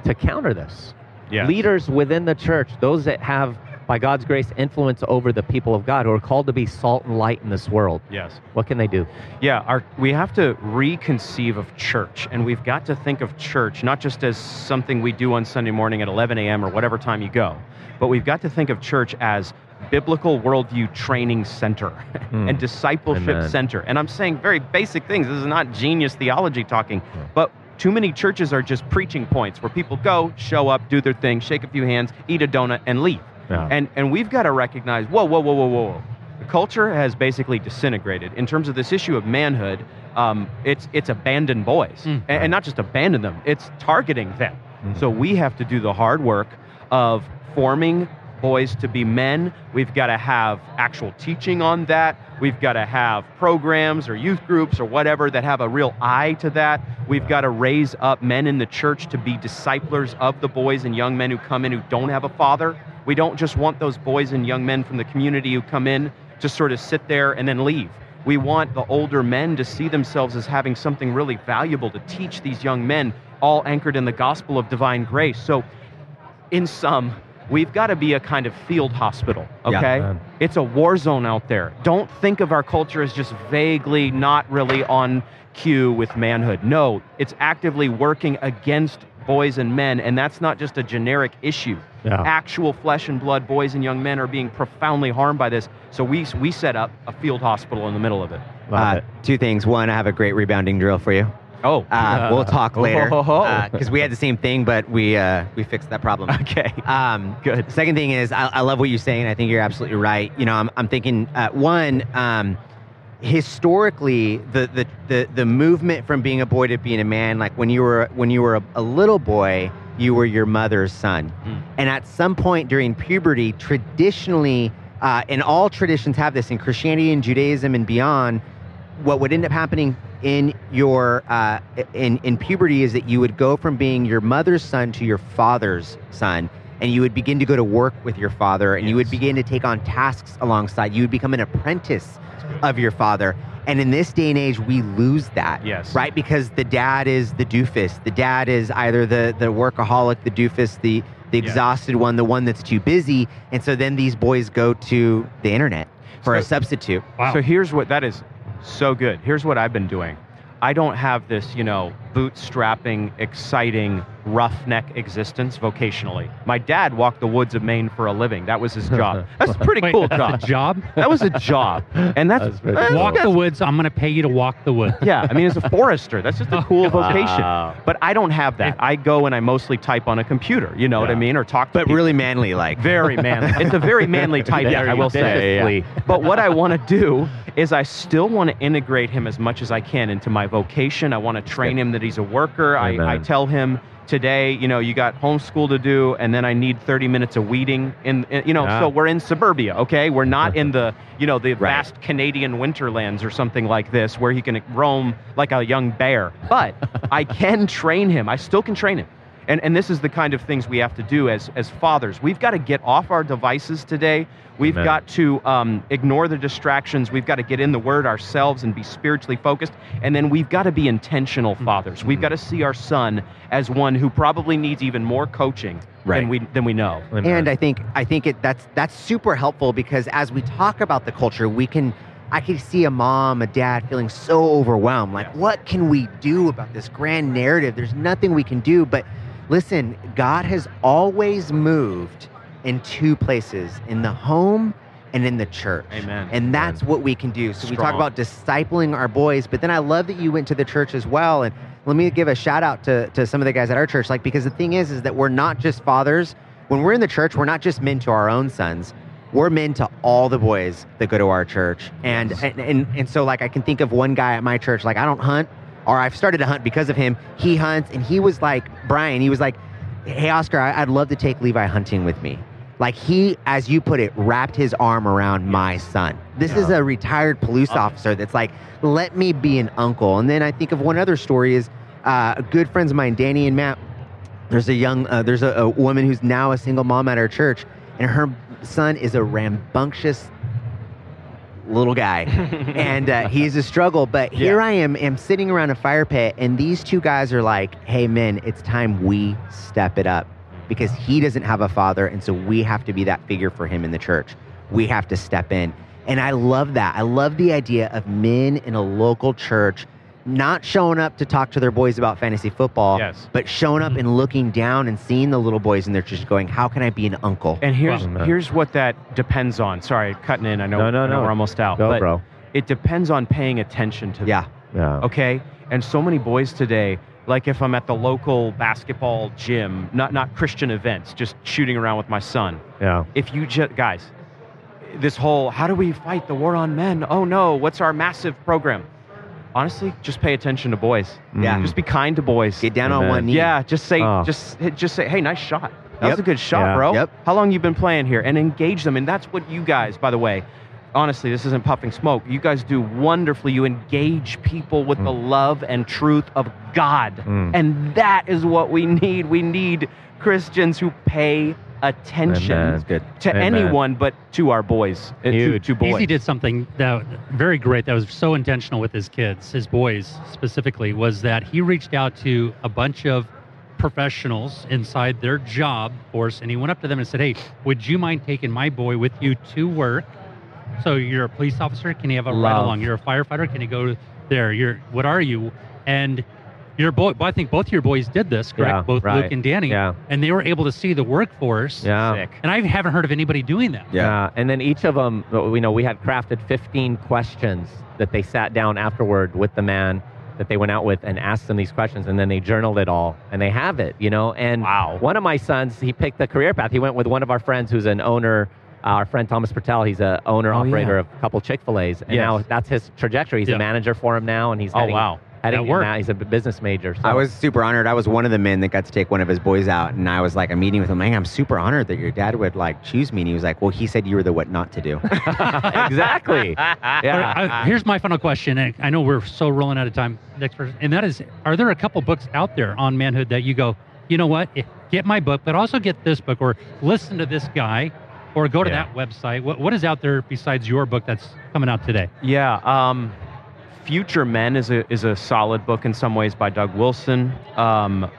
to counter this? Yes. Leaders within the church, those that have, by God's grace, influence over the people of God, who are called to be salt and light in this world. Yes. What can they do? Yeah, our, we have to reconceive of church, and we've got to think of church not just as something we do on Sunday morning at 11 a.m. or whatever time you go, but we've got to think of church as biblical worldview training center Hmm. and discipleship Amen. center. And I'm saying very basic things. This is not genius theology talking, but too many churches are just preaching points where people go, show up, do their thing, shake a few hands, eat a donut, and leave. Yeah. And and we've got to recognize, whoa, whoa, whoa, whoa, whoa. The culture has basically disintegrated in terms of this issue of manhood. Um, it's it's abandoned boys, Mm. and, and not just abandon them. It's targeting them. So we have to do the hard work of forming boys to be men. We've got to have actual teaching on that. We've got to have programs or youth groups or whatever that have a real eye to that. We've got to raise up men in the church to be disciplers of the boys and young men who come in who don't have a father. We don't just want those boys and young men from the community who come in to sort of sit there and then leave. We want the older men to see themselves as having something really valuable to teach these young men, all anchored in the gospel of divine grace. So, in sum, we've got to be a kind of field hospital, okay? Man. it's a war zone out there. Don't think of our culture as just vaguely not really on cue with manhood. No, it's actively working against boys and men, and that's not just a generic issue. Yeah. Actual flesh and blood boys and young men are being profoundly harmed by this. So we we set up a field hospital in the middle of it. Uh, it. two things. One, I have a great rebounding drill for you. Oh, Uh, we'll talk later because we had the same thing, but we uh, we fixed that problem. okay. Um, Good. Second thing is, I, I love what you're saying. I think you're absolutely right. You know, I'm, I'm thinking uh, one. Um, historically, the, the the the movement from being a boy to being a man, like when you were when you were a, a little boy, you were your mother's son, Mm. and at some point during puberty, traditionally, uh, and all traditions have this in Christianity and Judaism and beyond. What would end up happening in your uh, in in puberty is that you would go from being your mother's son to your father's son, and you would begin to go to work with your father, and you would begin to take on tasks alongside. You would become an apprentice of your father. And in this day and age, we lose that. Yes. Right? Because the dad is the doofus. The dad is either the, the workaholic, the doofus, the, the Yeah. exhausted one, the one that's too busy. And so then these boys go to the internet for a substitute. Wow. So here's what that is so good. Here's what I've been doing. I don't have this, you know, bootstrapping, exciting, roughneck existence vocationally. My dad walked the woods of Maine for a living. That was his job. That's a pretty Wait, cool that's job. a job? That was a job, and that's, That's very that's- cool. Walk the woods. I'm going to pay you to walk the woods. Yeah, I mean, as a forester, that's just a oh, cool vocation. Wow. But I don't have that. I go and I mostly type on a computer. You know what I mean, or talk. To But people. really manly like. Very manly. It's a very manly type, Very I will say. manly. But what I want to do is I still want to integrate him as much as I can into my vocation. I want to train him that he's a worker. I, I tell him today, you know, you got homeschool to do, and then I need 30 minutes of weeding. In, in you know, Yeah. so we're in suburbia, okay? We're not in the, you know, the Right. vast Canadian winterlands or something like this where he can roam like a young bear. But I can train him. I still can train him. And, and this is the kind of things we have to do as, as fathers. We've got to get off our devices today. We've Amen. got to um, ignore the distractions. We've got to get in the Word ourselves and be spiritually focused. And then we've got to be intentional fathers. We've got to see our son as one who probably needs even more coaching Right. than we than we know. And I think I think it that's that's super helpful because as we talk about the culture, we can I can see a mom, a dad feeling so overwhelmed. Like, Yeah. what can we do about this grand narrative? There's nothing we can do. But listen, God has always moved in two places in the home and in the church. Amen. And that's what we can do. So we talk about discipling our boys, but then I love that you went to the church as well. And let me give a shout out to, to some of the guys at our church, like because the thing is, is that we're not just fathers. When we're in the church, we're not just men to our own sons. We're men to all the boys that go to our church. And and, and and so like I can think of one guy at my church, like I don't hunt, or I've started to hunt because of him. He hunts and he was like, Brian, he was like, Hey Oscar, I- I'd love to take Levi hunting with me. Like he, as you put it, wrapped his arm around my son. This is a retired police officer that's like, let me be an uncle. And then I think of one other story is uh, good friends of mine, Danny and Matt. There's a young, uh, there's a, a woman who's now a single mom at our church, and her son is a rambunctious little guy, and uh, he's a struggle. But here I am, am sitting around a fire pit, and these two guys are like, "Hey, men, it's time we step it up." because he doesn't have a father and so we have to be that figure for him in the church we have to step in and i love that i love the idea of men in a local church not showing up to talk to their boys about fantasy football Yes. but showing up mm-hmm. and looking down and seeing the little boys and they're just going how can i be an uncle And here's Well, here's what that depends on. Sorry, cutting in. I know, No, no, I know no. we're almost out. Go, but bro. It depends on paying attention to. yeah Yeah. okay and so many boys today like if i'm at the local basketball gym not not christian events just shooting around with my son Yeah. if you just guys this whole how do we fight the war on men oh no what's our massive program honestly, just pay attention to boys. Yeah. Just be kind to boys. Get down on Amen. one knee. Yeah, just say, Oh. just just say, hey, nice shot. That was Yep. a good shot, Yeah. bro. Yep. How long you been playing here? And engage them. And that's what you guys, by the way, honestly, this isn't puffing smoke. You guys do wonderfully. You engage people with the love and truth of God, Mm. and that is what we need. We need Christians who pay attention good. to Amen. anyone but to our boys, uh, to, to boys. Eddie did something that very great that was so intentional with his kids, his boys specifically, was that he reached out to a bunch of professionals inside their job force and he went up to them and said, Hey, would you mind taking my boy with you to work? So you're a police officer, can you have a ride along? You're a firefighter, can you go there? You're what are you? And your boy I think both your boys did this, correct? Yeah, both right. Luke and Danny. Yeah. And they were able to see the workforce. Yeah. Sick. And I haven't heard of anybody doing that. Yeah. And then each of them, uh, we know we had crafted 15 questions that they sat down afterward with the man that they went out with and asked them these questions and then they journaled it all and they have it, you know. And Wow. one of my sons, he picked the career path. He went with one of our friends who's an owner. Our friend Thomas Pertel, he's a owner Oh, operator yeah. of a couple Chick Fil A's, and Yes. now that's his trajectory. He's Yeah. a manager for him now, and he's Oh, heading, wow. heading That worked. now. He's a business major. So. I was super honored. I was one of the men that got to take one of his boys out, and I was like, I'm meeting with him. Man, I'm super honored that your dad would like choose me. And he was like, Well, he said you were the what not to do. exactly. Yeah. right, uh, here's my final question. and I know we're so rolling out of time. Next person, and that is: Are there a couple books out there on manhood that you go, you know what? Get my book, but also get this book, or listen to this guy, or go to Yeah. that website. What what is out there besides your book that's coming out today? Yeah, um, Future Men is a is a solid book in some ways by Doug Wilson. Um,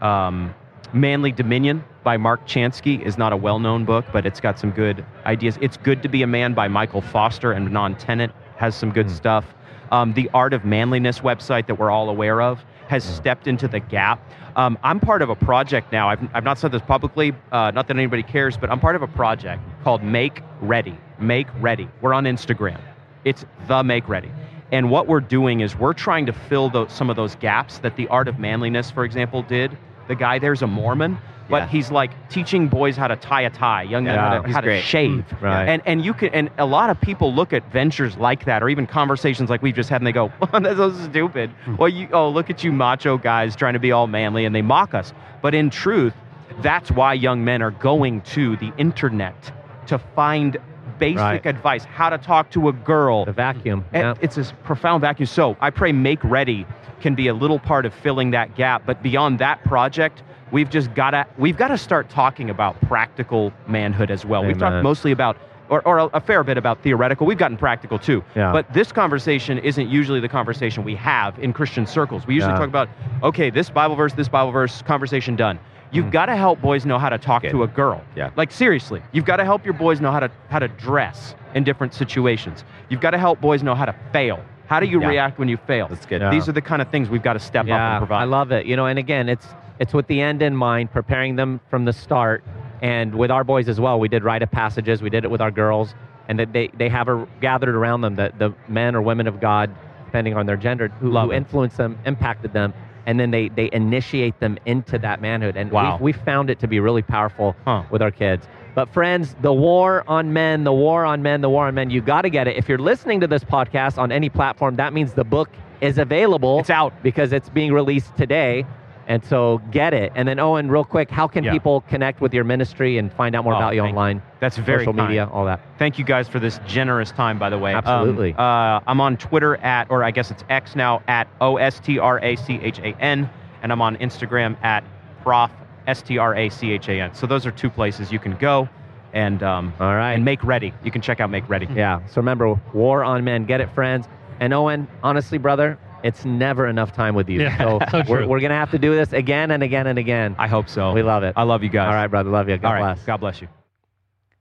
um, Manly Dominion by Mark Chanski is not a well-known book, but it's got some good ideas. It's Good to Be a Man by Michael Foster and Bnonn Tennant has some good stuff. Um, the Art of Manliness website that we're all aware of has stepped into the gap. Um, I'm part of a project now. I've, I've not said this publicly, uh, not that anybody cares, but I'm part of a project called Make Ready. Make Ready. We're on Instagram. It's the Make Ready. And what we're doing is we're trying to fill those, some of those gaps that the Art of Manliness, for example, did. The guy there's a Mormon, but Yeah. he's like teaching boys how to tie a tie, young men Yeah, how to, how to shave. Mm. Right. And and you can and a lot of people look at ventures like that, or even conversations like we've just had, and they go, oh, "That's so stupid." Mm. Well, you oh look at you macho guys trying to be all manly, and they mock us. But in truth, that's why young men are going to the internet to find basic Right. advice, how to talk to a girl. the vacuum. Yeah. It's this profound vacuum. So I pray Make Ready can be a little part of filling that gap. But beyond that project, we've just got to we've got to start talking about practical manhood as well. We've talked mostly about. Or, or a, fair bit about theoretical. We've gotten practical too. Yeah. But this conversation isn't usually the conversation we have in Christian circles. We usually Yeah. talk about, okay, this Bible verse, this Bible verse, conversation done. You've mm. got to help boys know how to talk to a girl. Yeah. Like seriously, you've got to help your boys know how to how to dress in different situations. You've got to help boys know how to fail. How do you Yeah. react when you fail? That's good. Yeah. These are the kind of things we've got to step up and provide. I love it. You know, and again, it's it's with the end in mind, preparing them from the start. And with our boys as well, we did rite of passages. We did it with our girls, and that they they have a, gathered around them that the men or women of God, depending on their gender, who, Love who influenced them, impacted them, and then they they initiate them into that manhood. And Wow. we we found it to be really powerful Huh. with our kids. But friends, the war on men, the war on men, the war on men, you got to get it. If you're listening to this podcast on any platform, that means the book is available. It's out. because it's being released today. And so get it. And then Owen, real quick, how can Yeah. people connect with your ministry and find out more Oh, about you online? That's very social kind. media, all that. Thank you guys for this generous time, by the way. Absolutely. Um, uh, I'm on Twitter at, or I guess it's X now, at O S T R A C H A N, and I'm on Instagram at Prof S T R A C H A N. So those are two places you can go and um, All right. and make ready. You can check out Make Ready. Yeah. So remember, war on men. Get it, friends. And Owen, honestly, brother, it's never enough time with you. Yeah, so so we're, we're gonna have to do this again and again and again. I hope so. We love it. I love you guys. All right, brother. Love you. God All right. bless. God bless you.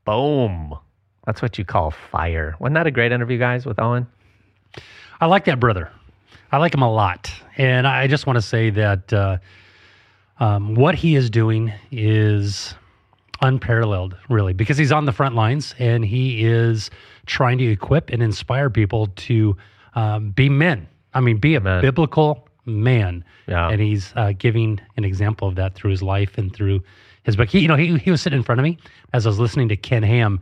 Boom. That's what you call fire. Wasn't that a great interview, guys, with Owen? I like that brother. I like him a lot, and I just want to say that uh, um, what he is doing is unparalleled, really, because he's on the front lines and he is trying to equip and inspire people to um, be men. I mean, be a Amen. biblical man. Yeah. And he's uh, giving an example of that through his life and through his book. He, you know, he, he was sitting in front of me as I was listening to Ken Ham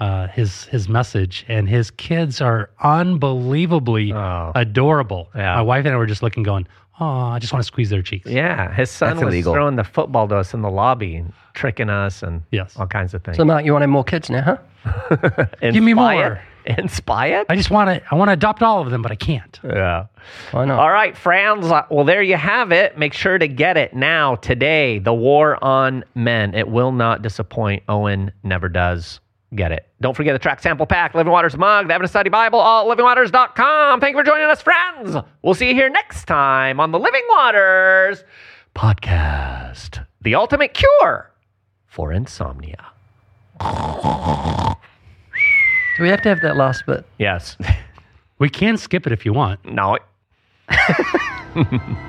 uh, his his message, and his kids are unbelievably Oh. adorable. Yeah. My wife and I were just looking, going, "Oh, I just want to squeeze their cheeks." Yeah, his son That's was illegal. throwing the football to us in the lobby and tricking us and Yes. all kinds of things. So, Mark, you want to more kids now, huh? Give me more. Inspire? I just want to. I want to adopt all of them, but I can't. Yeah. Why not? All right, friends. Uh, Well, there you have it. Make sure to get it now, today. The War on Men. It will not disappoint. Owen never does. Get it. Don't forget the tract sample pack, Living Waters mug, the Evidence Study Bible, all at livingwaters.com. Thank you for joining us, friends. We'll see you here next time on the Living Waters podcast, the ultimate cure for insomnia. Do we have to have that last bit? Yes. We can skip it if you want. no.